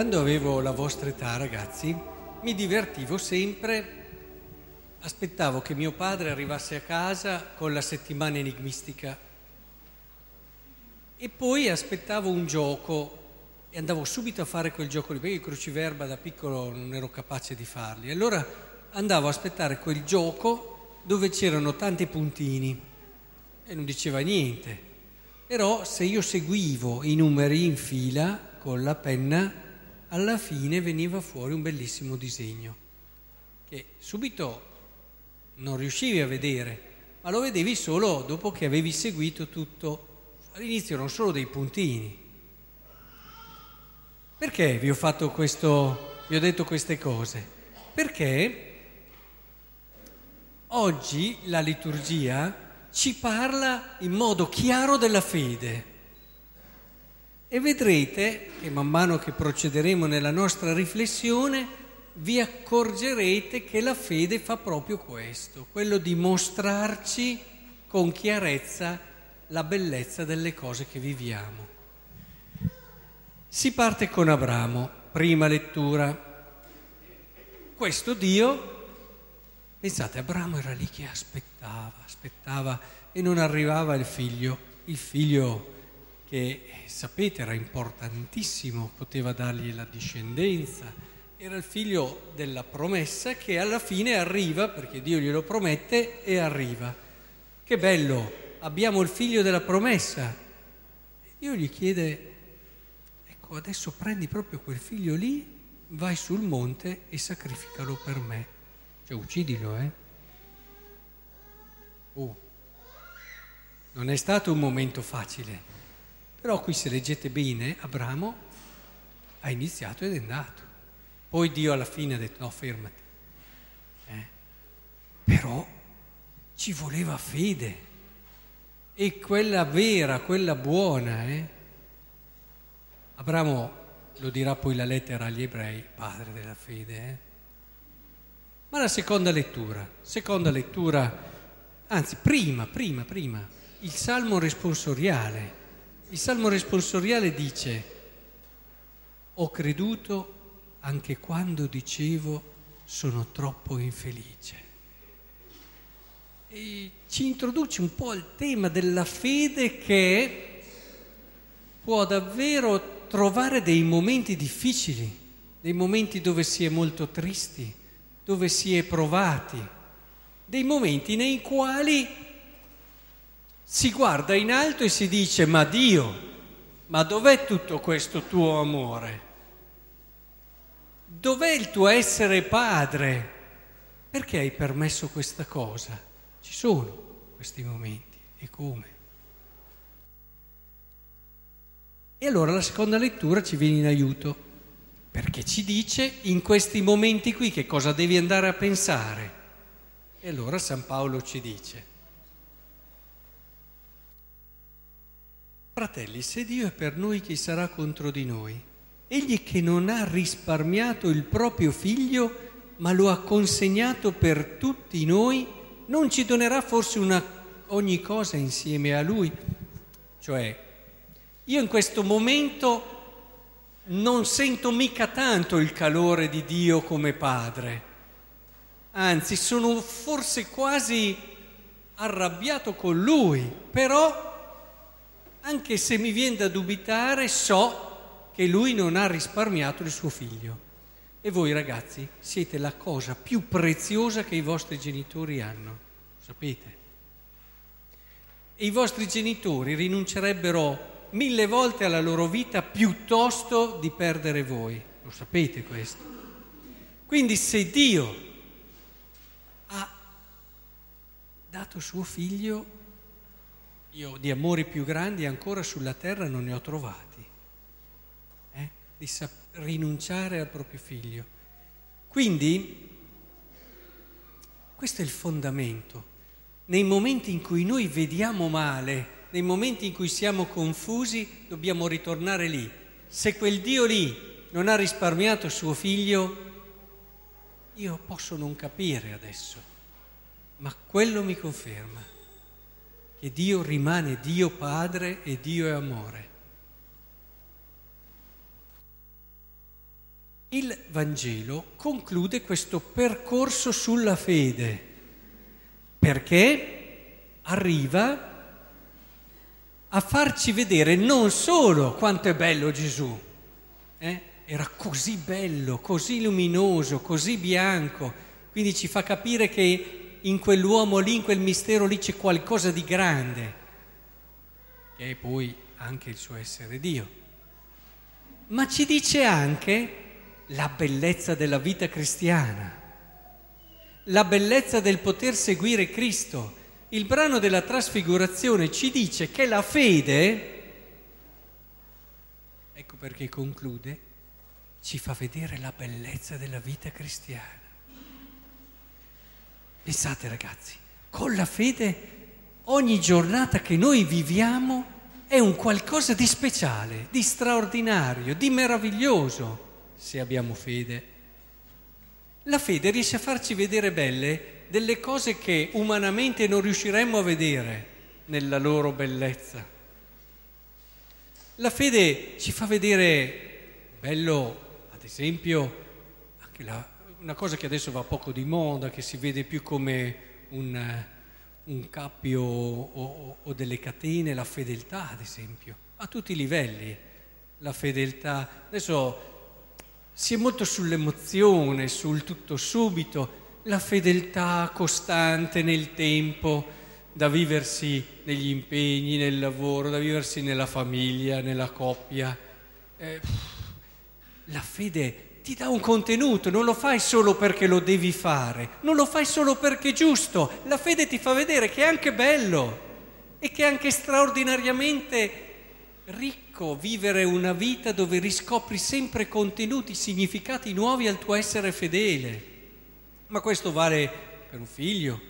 Quando avevo la vostra età, ragazzi, mi divertivo sempre, aspettavo che mio padre arrivasse a casa con la settimana enigmistica e poi aspettavo un gioco e andavo subito a fare quel gioco lì, perché il cruciverba da piccolo non ero capace di farli. Allora andavo a aspettare quel gioco dove c'erano tanti puntini e non diceva niente. Però se io seguivo i numeri in fila con la penna, alla fine veniva fuori un bellissimo disegno, che subito non riuscivi a vedere, ma lo vedevi solo dopo che avevi seguito tutto. All'inizio erano solo dei puntini. Perché vi ho fatto questo, vi ho detto queste cose? Perché oggi la liturgia ci parla in modo chiaro della fede. E vedrete che man mano che procederemo nella nostra riflessione vi accorgerete che la fede fa proprio questo, quello di mostrarci con chiarezza la bellezza delle cose che viviamo. Si parte con Abramo, prima lettura. Questo Dio, pensate, Abramo era lì che aspettava, aspettava e non arrivava il figlio, il figlio che sapete era importantissimo, poteva dargli la discendenza, era il figlio della promessa che alla fine arriva, perché Dio glielo promette e arriva. Che bello, abbiamo il figlio della promessa. Dio gli chiede, ecco adesso prendi proprio quel figlio lì, vai sul monte e sacrificalo per me. Cioè uccidilo, eh? Oh, non è stato un momento facile. Però qui se leggete bene, Abramo ha iniziato ed è andato. Poi Dio alla fine ha detto no, fermati. Eh? Però ci voleva fede. E quella vera, quella buona. Eh? Abramo, lo dirà poi la lettera agli ebrei, padre della fede. Eh? Ma la seconda lettura, seconda lettura, anzi prima, prima, prima, il salmo responsoriale. Il Salmo responsoriale dice, ho creduto anche quando dicevo sono troppo infelice. E ci introduce un po' il tema della fede che può davvero trovare dei momenti difficili, dei momenti dove si è molto tristi, dove si è provati, dei momenti nei quali si guarda in alto e si dice, ma Dio, ma dov'è tutto questo tuo amore? Dov'è il tuo essere padre? Perché hai permesso questa cosa? Ci sono questi momenti e come? E allora la seconda lettura ci viene in aiuto, perché ci dice in questi momenti qui che cosa devi andare a pensare. E allora San Paolo ci dice, Fratelli, se Dio è per noi, chi sarà contro di noi? Egli che non ha risparmiato il proprio figlio, ma lo ha consegnato per tutti noi, non ci donerà forse una, ogni cosa insieme a lui? Cioè, io in questo momento non sento mica tanto il calore di Dio come padre, anzi sono forse quasi arrabbiato con lui, però anche se mi viene da dubitare, so che lui non ha risparmiato il suo figlio. E voi ragazzi siete la cosa più preziosa che i vostri genitori hanno, sapete? E i vostri genitori rinuncerebbero mille volte alla loro vita piuttosto di perdere voi, lo sapete questo? Quindi se Dio ha dato suo figlio, io di amori più grandi ancora sulla terra non ne ho trovati, eh? di sap- rinunciare al proprio figlio. Quindi questo è il fondamento. Nei momenti in cui noi vediamo male, nei momenti in cui siamo confusi, dobbiamo ritornare lì. Se quel Dio lì non ha risparmiato suo figlio, io posso non capire adesso, ma quello mi conferma che Dio rimane Dio Padre e Dio è amore. il Vangelo conclude questo percorso sulla fede, perché arriva a farci vedere non solo quanto è bello Gesù, eh? era così bello, così luminoso, così bianco, quindi ci fa capire che in quell'uomo lì, in quel mistero lì c'è qualcosa di grande, che è poi anche il suo essere Dio. Ma ci dice anche la bellezza della vita cristiana, la bellezza del poter seguire Cristo. Il brano della trasfigurazione ci dice che la fede, ecco perché conclude, ci fa vedere la bellezza della vita cristiana. Pensate ragazzi, con la fede ogni giornata che noi viviamo è un qualcosa di speciale, di straordinario, di meraviglioso se abbiamo fede. La fede riesce a farci vedere belle delle cose che umanamente non riusciremmo a vedere nella loro bellezza. La fede ci fa vedere bello, ad esempio, anche la, una cosa che adesso va poco di moda, che si vede più come un, un cappio o, o, o delle catene, la fedeltà, ad esempio, a tutti i livelli. La fedeltà. Adesso si è molto sull'emozione, sul tutto subito, la fedeltà costante nel tempo, da viversi negli impegni, nel lavoro, da viversi nella famiglia, nella coppia. Eh, la fede ti dà un contenuto, non lo fai solo perché lo devi fare, non lo fai solo perché è giusto, la fede ti fa vedere che è anche bello e che è anche straordinariamente ricco vivere una vita dove riscopri sempre contenuti, significati nuovi al tuo essere fedele. Ma questo vale per un figlio.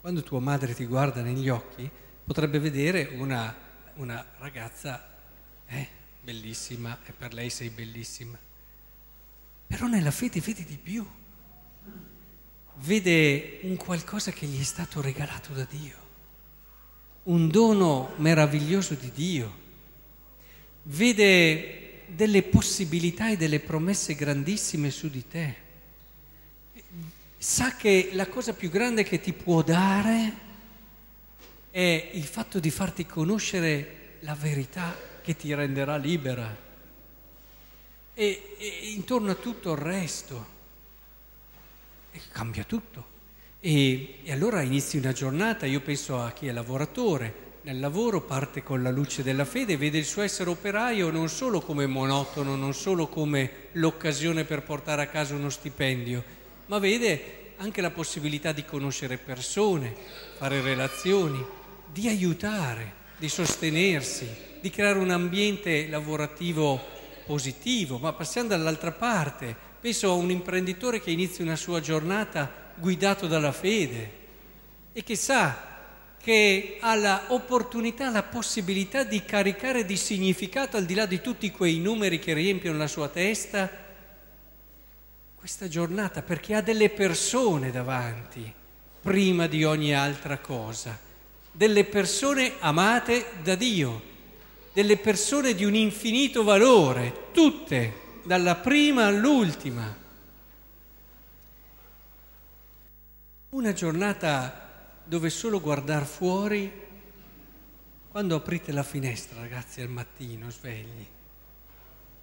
Quando tua madre ti guarda negli occhi, potrebbe vedere una, una ragazza bellissima e per lei sei bellissima. Però nella fede vede di più. Vede un qualcosa che gli è stato regalato da Dio un dono meraviglioso di Dio, vede delle possibilità e delle promesse grandissime su di te, sa che la cosa più grande che ti può dare è il fatto di farti conoscere la verità che ti renderà libera e, e intorno a tutto il resto e cambia tutto. E, e, allora inizi una giornata, io penso a chi è lavoratore, nel lavoro parte con la luce della fede, vede il suo essere operaio non solo come monotono, non solo come l'occasione per portare a casa uno stipendio, ma vede anche la possibilità di conoscere persone, fare relazioni, di aiutare, di sostenersi, di creare un ambiente lavorativo positivo. Ma passiamo dall'altra parte, penso a un imprenditore che inizia una sua giornata guidato dalla fede e che sa che ha l'opportunità, la possibilità di caricare di significato al di là di tutti quei numeri che riempiono la sua testa questa giornata perché ha delle persone davanti prima di ogni altra cosa, delle persone amate da Dio, delle persone di un infinito valore, tutte, dalla prima all'ultima. Una giornata dove solo guardare fuori, quando aprite la finestra, ragazzi, al mattino, svegli,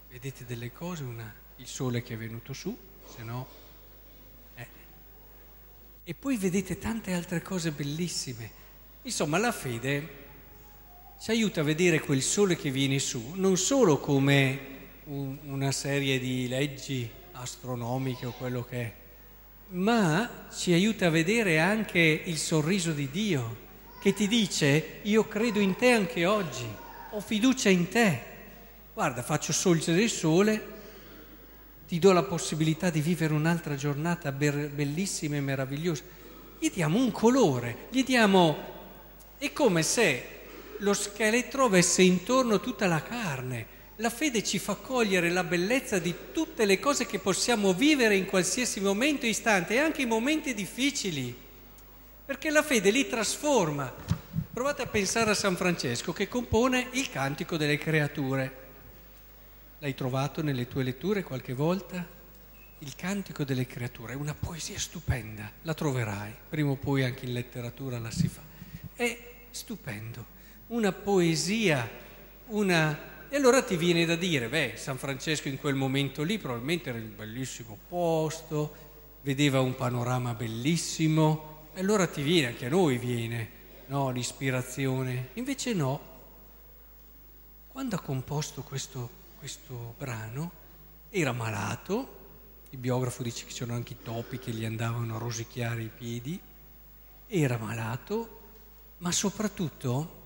vedete delle cose, una, il sole che è venuto su, se no... Eh. E poi vedete tante altre cose bellissime. Insomma, la fede ci aiuta a vedere quel sole che viene su, non solo come un, una serie di leggi astronomiche o quello che è, ma ci aiuta a vedere anche il sorriso di Dio che ti dice io credo in te anche oggi, ho fiducia in te. Guarda, faccio sorgere il sole, ti do la possibilità di vivere un'altra giornata bellissima e meravigliosa. Gli diamo un colore, gli diamo... È come se lo scheletro avesse intorno tutta la carne la fede ci fa cogliere la bellezza di tutte le cose che possiamo vivere in qualsiasi momento, istante, anche in momenti difficili, perché la fede li trasforma. Provate a pensare a San Francesco che compone il cantico delle creature. L'hai trovato nelle tue letture qualche volta? Il cantico delle creature è una poesia stupenda, la troverai, prima o poi anche in letteratura la si fa. È stupendo, una poesia, una... E allora ti viene da dire, beh, San Francesco in quel momento lì probabilmente era in un bellissimo posto, vedeva un panorama bellissimo, e allora ti viene, anche a noi viene, no, l'ispirazione. Invece no, quando ha composto questo, questo brano era malato, il biografo dice che c'erano anche i topi che gli andavano a rosicchiare i piedi, era malato, ma soprattutto,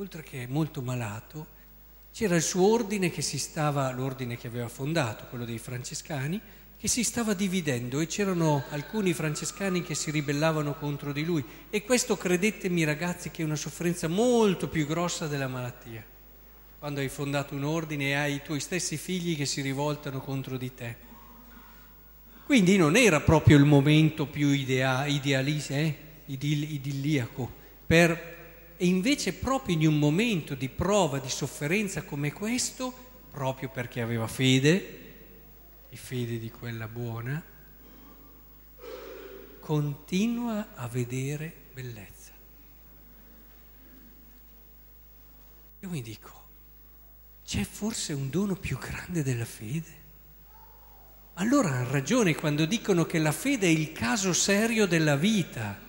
oltre che molto malato, c'era il suo ordine che si stava, l'ordine che aveva fondato, quello dei francescani, che si stava dividendo e c'erano alcuni francescani che si ribellavano contro di lui e questo credetemi ragazzi che è una sofferenza molto più grossa della malattia. Quando hai fondato un ordine e hai i tuoi stessi figli che si rivoltano contro di te. Quindi non era proprio il momento più idea, idealista, eh? Idil, idilliaco, per, e invece proprio in un momento di prova, di sofferenza come questo, proprio perché aveva fede, e fede di quella buona, continua a vedere bellezza. Io mi dico, c'è forse un dono più grande della fede? Allora hanno ragione quando dicono che la fede è il caso serio della vita,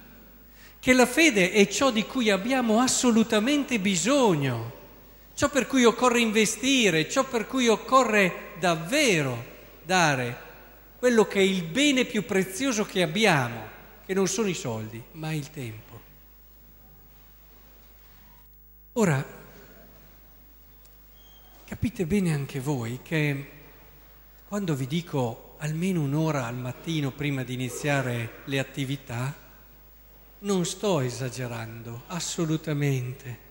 che la fede è ciò di cui abbiamo assolutamente bisogno, ciò per cui occorre investire, ciò per cui occorre davvero dare quello che è il bene più prezioso che abbiamo, che non sono i soldi, ma il tempo. Ora, capite bene anche voi che quando vi dico almeno un'ora al mattino prima di iniziare le attività, non sto esagerando, assolutamente.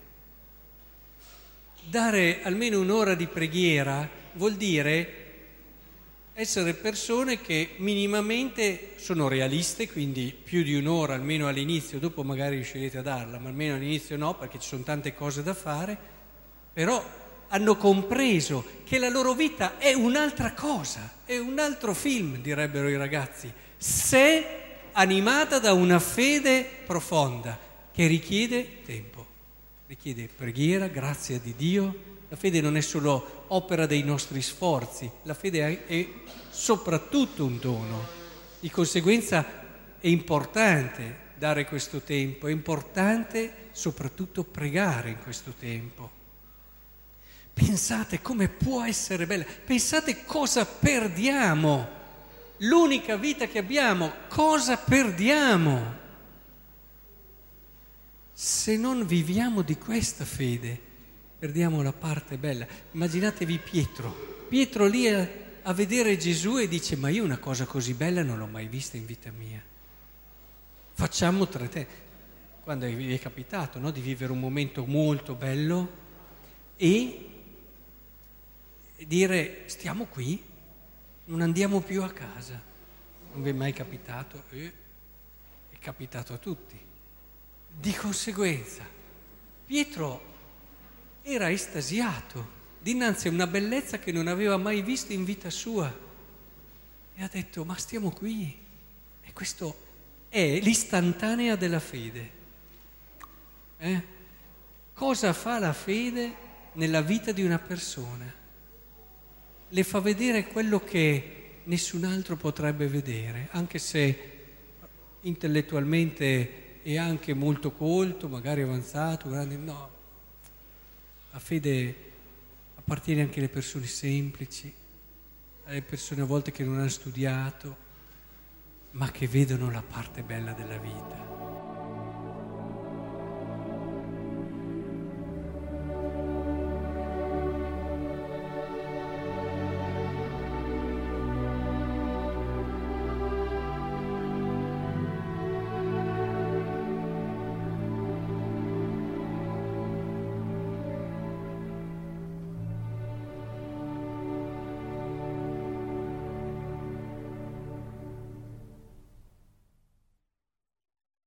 Dare almeno un'ora di preghiera vuol dire essere persone che minimamente sono realiste, quindi più di un'ora almeno all'inizio, dopo magari riuscirete a darla, ma almeno all'inizio no, perché ci sono tante cose da fare, però hanno compreso che la loro vita è un'altra cosa, è un altro film, direbbero i ragazzi, se animata da una fede profonda che richiede tempo, richiede preghiera, grazia di Dio, la fede non è solo opera dei nostri sforzi, la fede è soprattutto un dono. Di conseguenza è importante dare questo tempo, è importante soprattutto pregare in questo tempo. Pensate come può essere bella, pensate cosa perdiamo, l'unica vita che abbiamo, cosa perdiamo se non viviamo di questa fede perdiamo la parte bella. Immaginatevi Pietro, Pietro lì a, a vedere Gesù e dice ma io una cosa così bella non l'ho mai vista in vita mia. Facciamo tre te. Quando vi è capitato no, di vivere un momento molto bello e dire stiamo qui, non andiamo più a casa. Non vi è mai capitato? Eh, è capitato a tutti. Di conseguenza, Pietro era estasiato dinanzi a una bellezza che non aveva mai visto in vita sua e ha detto ma stiamo qui e questo è l'istantanea della fede. Eh? Cosa fa la fede nella vita di una persona? Le fa vedere quello che nessun altro potrebbe vedere, anche se intellettualmente è anche molto colto, magari avanzato, grande, no, la fede appartiene anche alle persone semplici, alle persone a volte che non hanno studiato, ma che vedono la parte bella della vita.